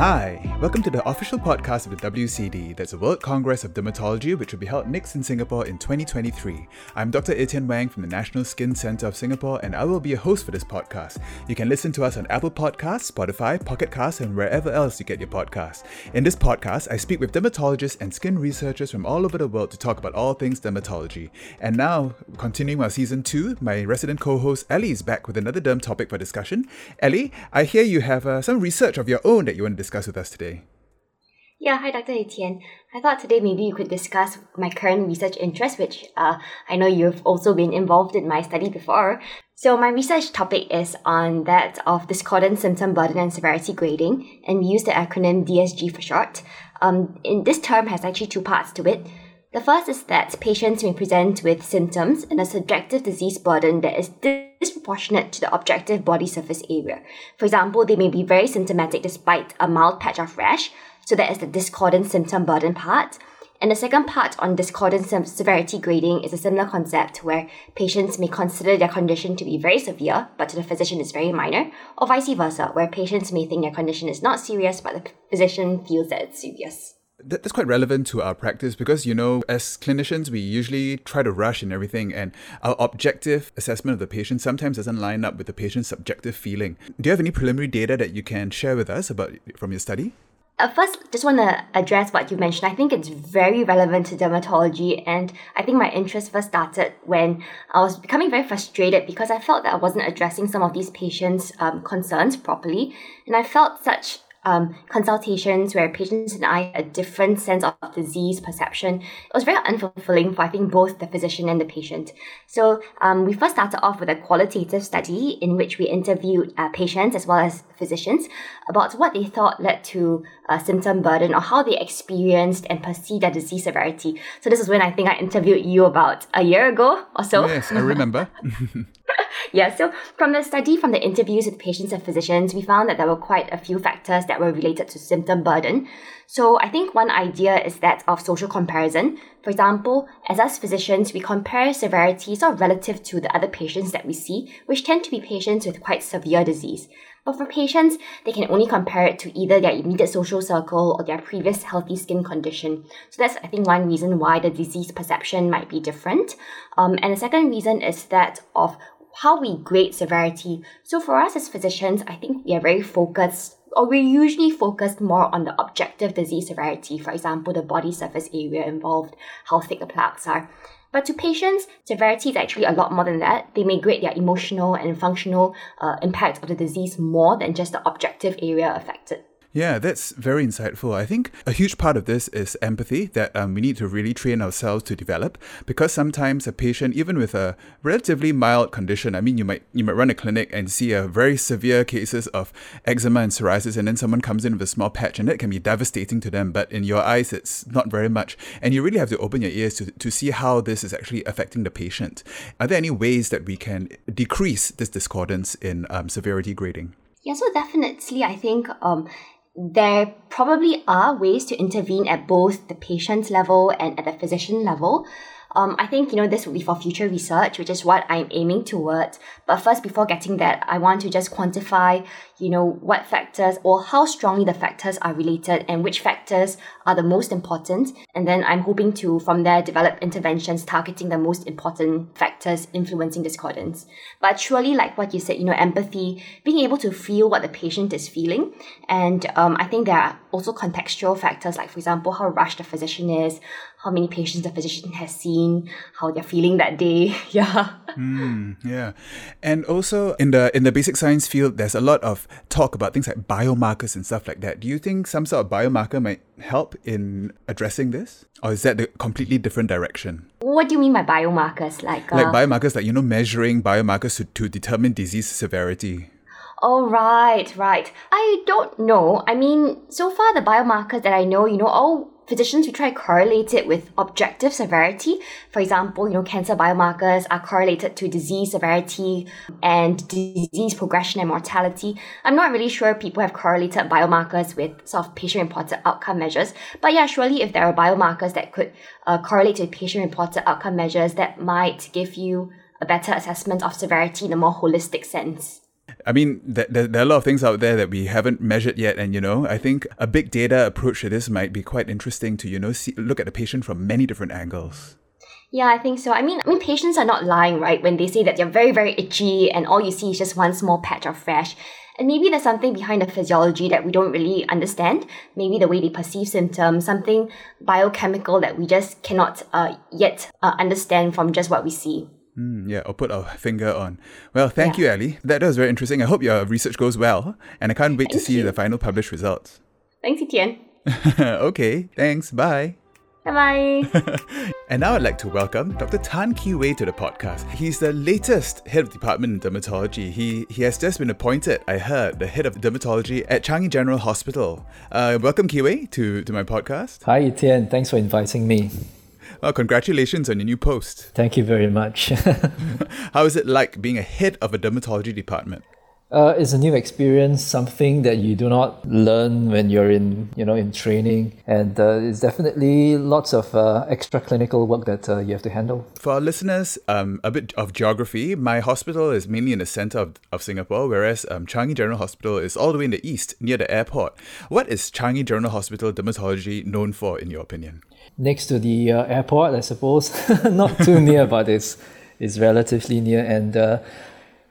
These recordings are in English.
Hi, welcome to the official podcast of the WCD. That's the World Congress of Dermatology, which will be held next in Singapore in 2023. I'm Dr. Etienne Wang from the National Skin Centre of Singapore, and I will be a host for this podcast. You can listen to us on Apple Podcasts, Spotify, Pocket Casts, and wherever else you get your podcasts. In this podcast, I speak with dermatologists and skin researchers from all over the world to talk about all things dermatology. And now, continuing our season two, my resident co-host Ellie is back with another derm topic for discussion. Ellie, I hear you have uh, some research of your own that you want to discuss discuss with us today? Yeah, hi, Dr. Etienne. I thought today maybe you could discuss my current research interest, which uh, I know you've also been involved in my study before. So, my research topic is on that of discordant symptom burden and severity grading, and we use the acronym DSG for short. Um, in, this term has actually two parts to it. The first is that patients may present with symptoms and a subjective disease burden that is disproportionate to the objective body surface area. For example, they may be very symptomatic despite a mild patch of rash, so that is the discordant symptom burden part. And the second part on discordant severity grading is a similar concept where patients may consider their condition to be very severe, but to the physician is very minor, or vice versa, where patients may think their condition is not serious, but the physician feels that it's serious that's quite relevant to our practice because you know as clinicians we usually try to rush and everything and our objective assessment of the patient sometimes doesn't line up with the patient's subjective feeling. Do you have any preliminary data that you can share with us about from your study? Uh, first, just want to address what you mentioned. I think it's very relevant to dermatology, and I think my interest first started when I was becoming very frustrated because I felt that I wasn't addressing some of these patients' um, concerns properly, and I felt such um, consultations where patients and I had a different sense of disease perception. It was very unfulfilling for I think both the physician and the patient. So um, we first started off with a qualitative study in which we interviewed uh, patients as well as physicians about what they thought led to uh, symptom burden or how they experienced and perceived their disease severity. So this is when I think I interviewed you about a year ago or so. Yes, I remember. yeah, so from the study, from the interviews with patients and physicians, we found that there were quite a few factors that were related to symptom burden. So I think one idea is that of social comparison. For example, as us physicians, we compare severities or relative to the other patients that we see, which tend to be patients with quite severe disease. But for patients, they can only compare it to either their immediate social circle or their previous healthy skin condition. So that's, I think, one reason why the disease perception might be different. Um, and the second reason is that of how we grade severity. So for us as physicians, I think we are very focused or we're usually focused more on the objective disease severity, for example, the body surface area involved, how thick the plaques are. But to patients, severity is actually a lot more than that. They may grade their emotional and functional uh, impact of the disease more than just the objective area affected. Yeah, that's very insightful. I think a huge part of this is empathy that um, we need to really train ourselves to develop because sometimes a patient, even with a relatively mild condition, I mean, you might you might run a clinic and see a very severe cases of eczema and psoriasis, and then someone comes in with a small patch, and that can be devastating to them. But in your eyes, it's not very much, and you really have to open your ears to to see how this is actually affecting the patient. Are there any ways that we can decrease this discordance in um, severity grading? Yeah, so definitely, I think um, there probably are ways to intervene at both the patient level and at the physician level. Um, I think, you know, this will be for future research, which is what I'm aiming towards. But first, before getting that, I want to just quantify, you know, what factors or how strongly the factors are related and which factors are the most important. And then I'm hoping to, from there, develop interventions targeting the most important factors influencing discordance. But surely, like what you said, you know, empathy, being able to feel what the patient is feeling. And um, I think there are also contextual factors, like, for example, how rushed the physician is, how many patients the physician has seen, how they're feeling that day. yeah. Mm, yeah. And also in the in the basic science field, there's a lot of talk about things like biomarkers and stuff like that. Do you think some sort of biomarker might help in addressing this? Or is that the completely different direction? What do you mean by biomarkers? Like, uh... like biomarkers, like, you know, measuring biomarkers to, to determine disease severity. Oh, right, right. I don't know. I mean, so far the biomarkers that I know, you know, all physicians we try to correlate it with objective severity. For example, you know, cancer biomarkers are correlated to disease severity and disease progression and mortality. I'm not really sure people have correlated biomarkers with sort of patient-reported outcome measures, but yeah, surely if there are biomarkers that could uh, correlate with patient-reported outcome measures, that might give you a better assessment of severity in a more holistic sense. I mean, there, there, there, are a lot of things out there that we haven't measured yet. And, you know, I think a big data approach to this might be quite interesting to, you know, see, look at the patient from many different angles. Yeah, I think so. I mean, I mean, patients are not lying, right? When they say that they're very, very itchy and all you see is just one small patch of rash. And maybe there's something behind the physiology that we don't really understand. Maybe the way they perceive symptoms, something biochemical that we just cannot uh, yet uh, understand from just what we see. Mm, yeah, or put a finger on. Well, thank yeah. you, Ellie. That was very interesting. I hope your research goes well, and I can't wait thank to see you. the final published results. Thanks, Etienne. okay, thanks. Bye. Bye bye. and now I'd like to welcome Dr. Tan Ki Wei to the podcast. He's the latest head of department in dermatology. He he has just been appointed, I heard, the head of dermatology at Changi General Hospital. Uh, welcome, Ki Wei, to, to my podcast. Hi, Etienne. Thanks for inviting me. Well, congratulations on your new post. Thank you very much. How is it like being a head of a dermatology department? Uh, it's a new experience, something that you do not learn when you're in, you know, in training, and uh, it's definitely lots of uh, extra clinical work that uh, you have to handle. For our listeners, um, a bit of geography. My hospital is mainly in the center of, of Singapore, whereas um, Changi General Hospital is all the way in the east, near the airport. What is Changi General Hospital dermatology known for, in your opinion? Next to the uh, airport, I suppose. not too near, but it's it's relatively near, and uh,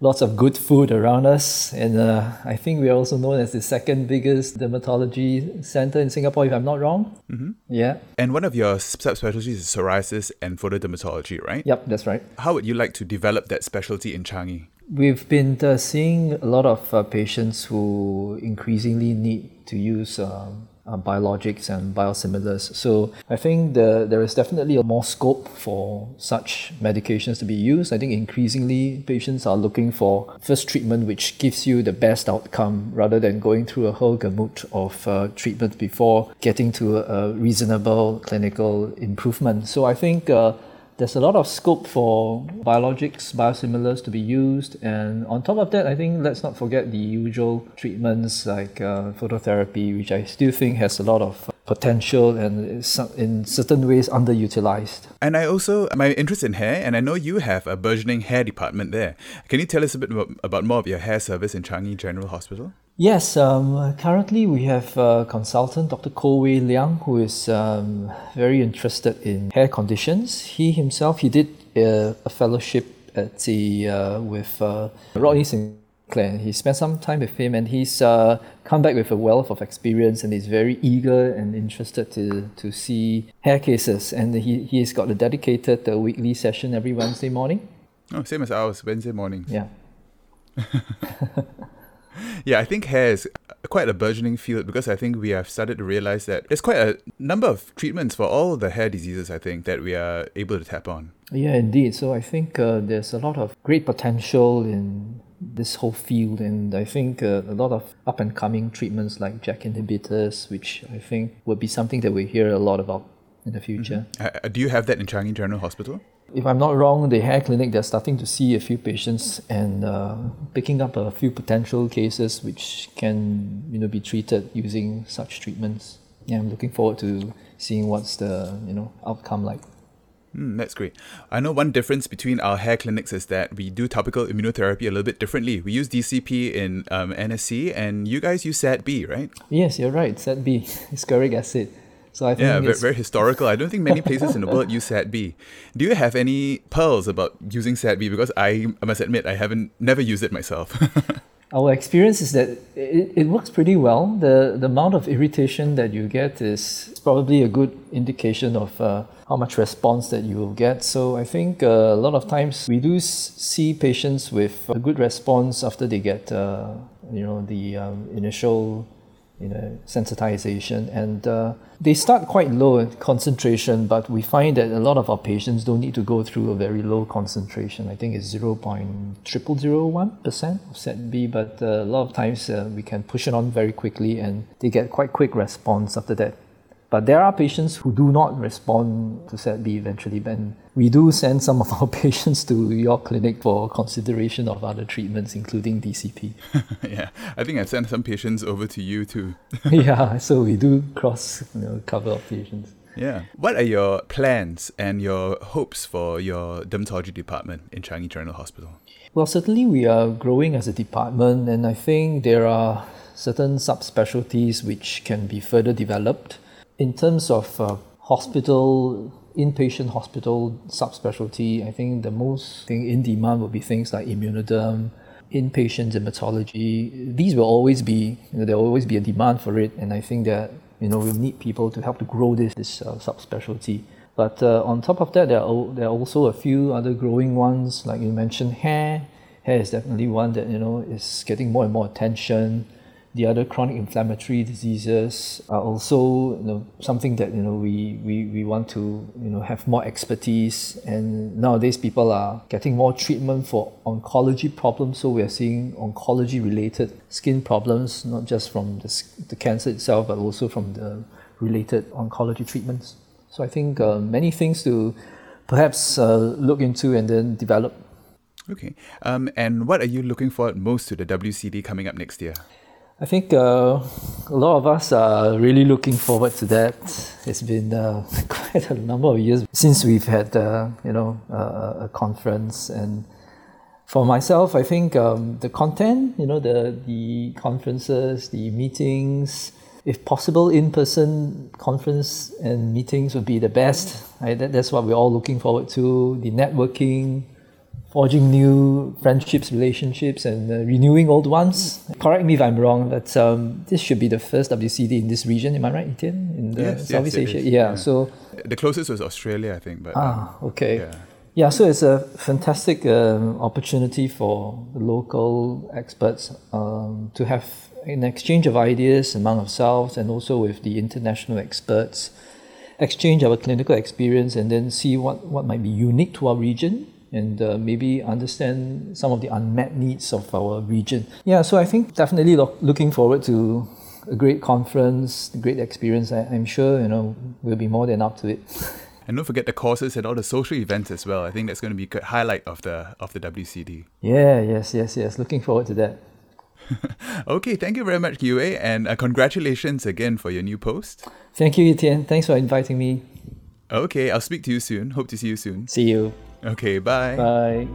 lots of good food around us. And uh, I think we are also known as the second biggest dermatology center in Singapore, if I'm not wrong. Mm-hmm. Yeah. And one of your subspecialties is psoriasis and photodermatology, right? Yep, that's right. How would you like to develop that specialty in Changi? We've been uh, seeing a lot of uh, patients who increasingly need to use um, uh, biologics and biosimilars. So I think the, there is definitely more scope for such medications to be used. I think increasingly patients are looking for first treatment which gives you the best outcome rather than going through a whole gamut of uh, treatment before getting to a, a reasonable clinical improvement. So I think uh, there's a lot of scope for biologics, biosimilars to be used. And on top of that, I think let's not forget the usual treatments like uh, phototherapy, which I still think has a lot of potential and in certain ways underutilized. And I also, my interest in hair, and I know you have a burgeoning hair department there. Can you tell us a bit about more of your hair service in Changi General Hospital? Yes, um, currently we have a consultant, Dr. Koh Wei Liang, who is um, very interested in hair conditions. He himself, he did a, a fellowship at the uh, with uh, Rodney Sinclair. He spent some time with him, and he's uh, come back with a wealth of experience, and he's very eager and interested to to see hair cases. And he he's got a dedicated uh, weekly session every Wednesday morning. Oh, same as ours, Wednesday morning. Yeah. yeah, I think hair is quite a burgeoning field because I think we have started to realize that there's quite a number of treatments for all the hair diseases, I think, that we are able to tap on. Yeah, indeed. So I think uh, there's a lot of great potential in this whole field, and I think uh, a lot of up and coming treatments like JAK inhibitors, which I think would be something that we hear a lot about in the future. Mm-hmm. Uh, do you have that in Changi General Hospital? if I'm not wrong, the hair clinic, they're starting to see a few patients and uh, picking up a few potential cases which can you know, be treated using such treatments. Yeah, I'm looking forward to seeing what's the you know outcome like. Mm, that's great. I know one difference between our hair clinics is that we do topical immunotherapy a little bit differently. We use DCP in um, NSC, and you guys use SADB, right? Yes, you're right. SADB, squaric acid. So I think yeah, very, very, historical. I don't think many places in the world use SADB. Do you have any pearls about using SADB? Because I, I must admit I haven't never used it myself. Our experience is that it, it works pretty well. The the amount of irritation that you get is probably a good indication of uh, how much response that you will get. So I think uh, a lot of times we do see patients with a good response after they get uh, you know the um, initial you know, sensitization. And uh, they start quite low in concentration, but we find that a lot of our patients don't need to go through a very low concentration. I think it's 0.0001% of SADB, but uh, a lot of times uh, we can push it on very quickly and they get quite quick response after that. But there are patients who do not respond to SADB eventually, and we do send some of our patients to your clinic for consideration of other treatments, including DCP. yeah, I think I sent some patients over to you too. yeah, so we do cross you know, cover of patients. Yeah. What are your plans and your hopes for your dermatology department in Changi General Hospital? Well, certainly we are growing as a department, and I think there are certain subspecialties which can be further developed. In terms of uh, hospital, inpatient hospital subspecialty, I think the most thing in demand would be things like immunoderm, inpatient dermatology. These will always be, you know, there will always be a demand for it, and I think that you know we'll need people to help to grow this this uh, subspecialty. But uh, on top of that, there are, there are also a few other growing ones, like you mentioned, hair. Hair is definitely one that you know is getting more and more attention the other chronic inflammatory diseases are also you know, something that you know we, we, we want to you know have more expertise and nowadays people are getting more treatment for oncology problems so we are seeing oncology related skin problems not just from the, the cancer itself but also from the related oncology treatments so I think uh, many things to perhaps uh, look into and then develop Okay. Um, and what are you looking forward most to the WCD coming up next year? I think uh, a lot of us are really looking forward to that. It's been uh, quite a number of years since we've had, uh, you know, a conference. And for myself, I think um, the content, you know, the the conferences, the meetings, if possible, in-person conference and meetings would be the best. Right? That, that's what we're all looking forward to. The networking, forging new friendships, relationships, and uh, renewing old ones. Correct me if I'm wrong, but um, this should be the first WCD in this region. Am I right, Etienne? In the yes, Southeast yes, Asia, yeah, yeah, So the closest was Australia, I think. But ah, um, okay. Yeah. yeah. so it's a fantastic um, opportunity for local experts um, to have an exchange of ideas among ourselves and also with the international experts, exchange our clinical experience, and then see what, what might be unique to our region and uh, maybe understand some of the unmet needs of our region. Yeah, so I think definitely lo- looking forward to a great conference, a great experience. I, am sure you know we'll be more than up to it. And don't forget the courses and all the social events as well. I think that's going to be a good highlight of the of the WCD. Yeah, yes, yes, yes. Looking forward to that. okay, thank you very much, Yue, and uh, congratulations again for your new post. Thank you, Etienne. Thanks for inviting me. Okay, I'll speak to you soon. Hope to see you soon. See you. Okay, bye. Bye.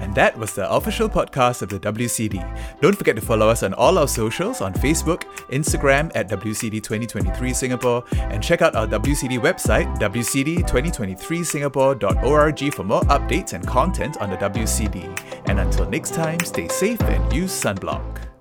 And that was the official podcast of the WCD. Don't forget to follow us on all our socials on Facebook, Instagram at WCD 2023 Singapore, and check out our WCD website, WCD2023Singapore.org, for more updates and content on the WCD. And until next time, stay safe and use sunblock.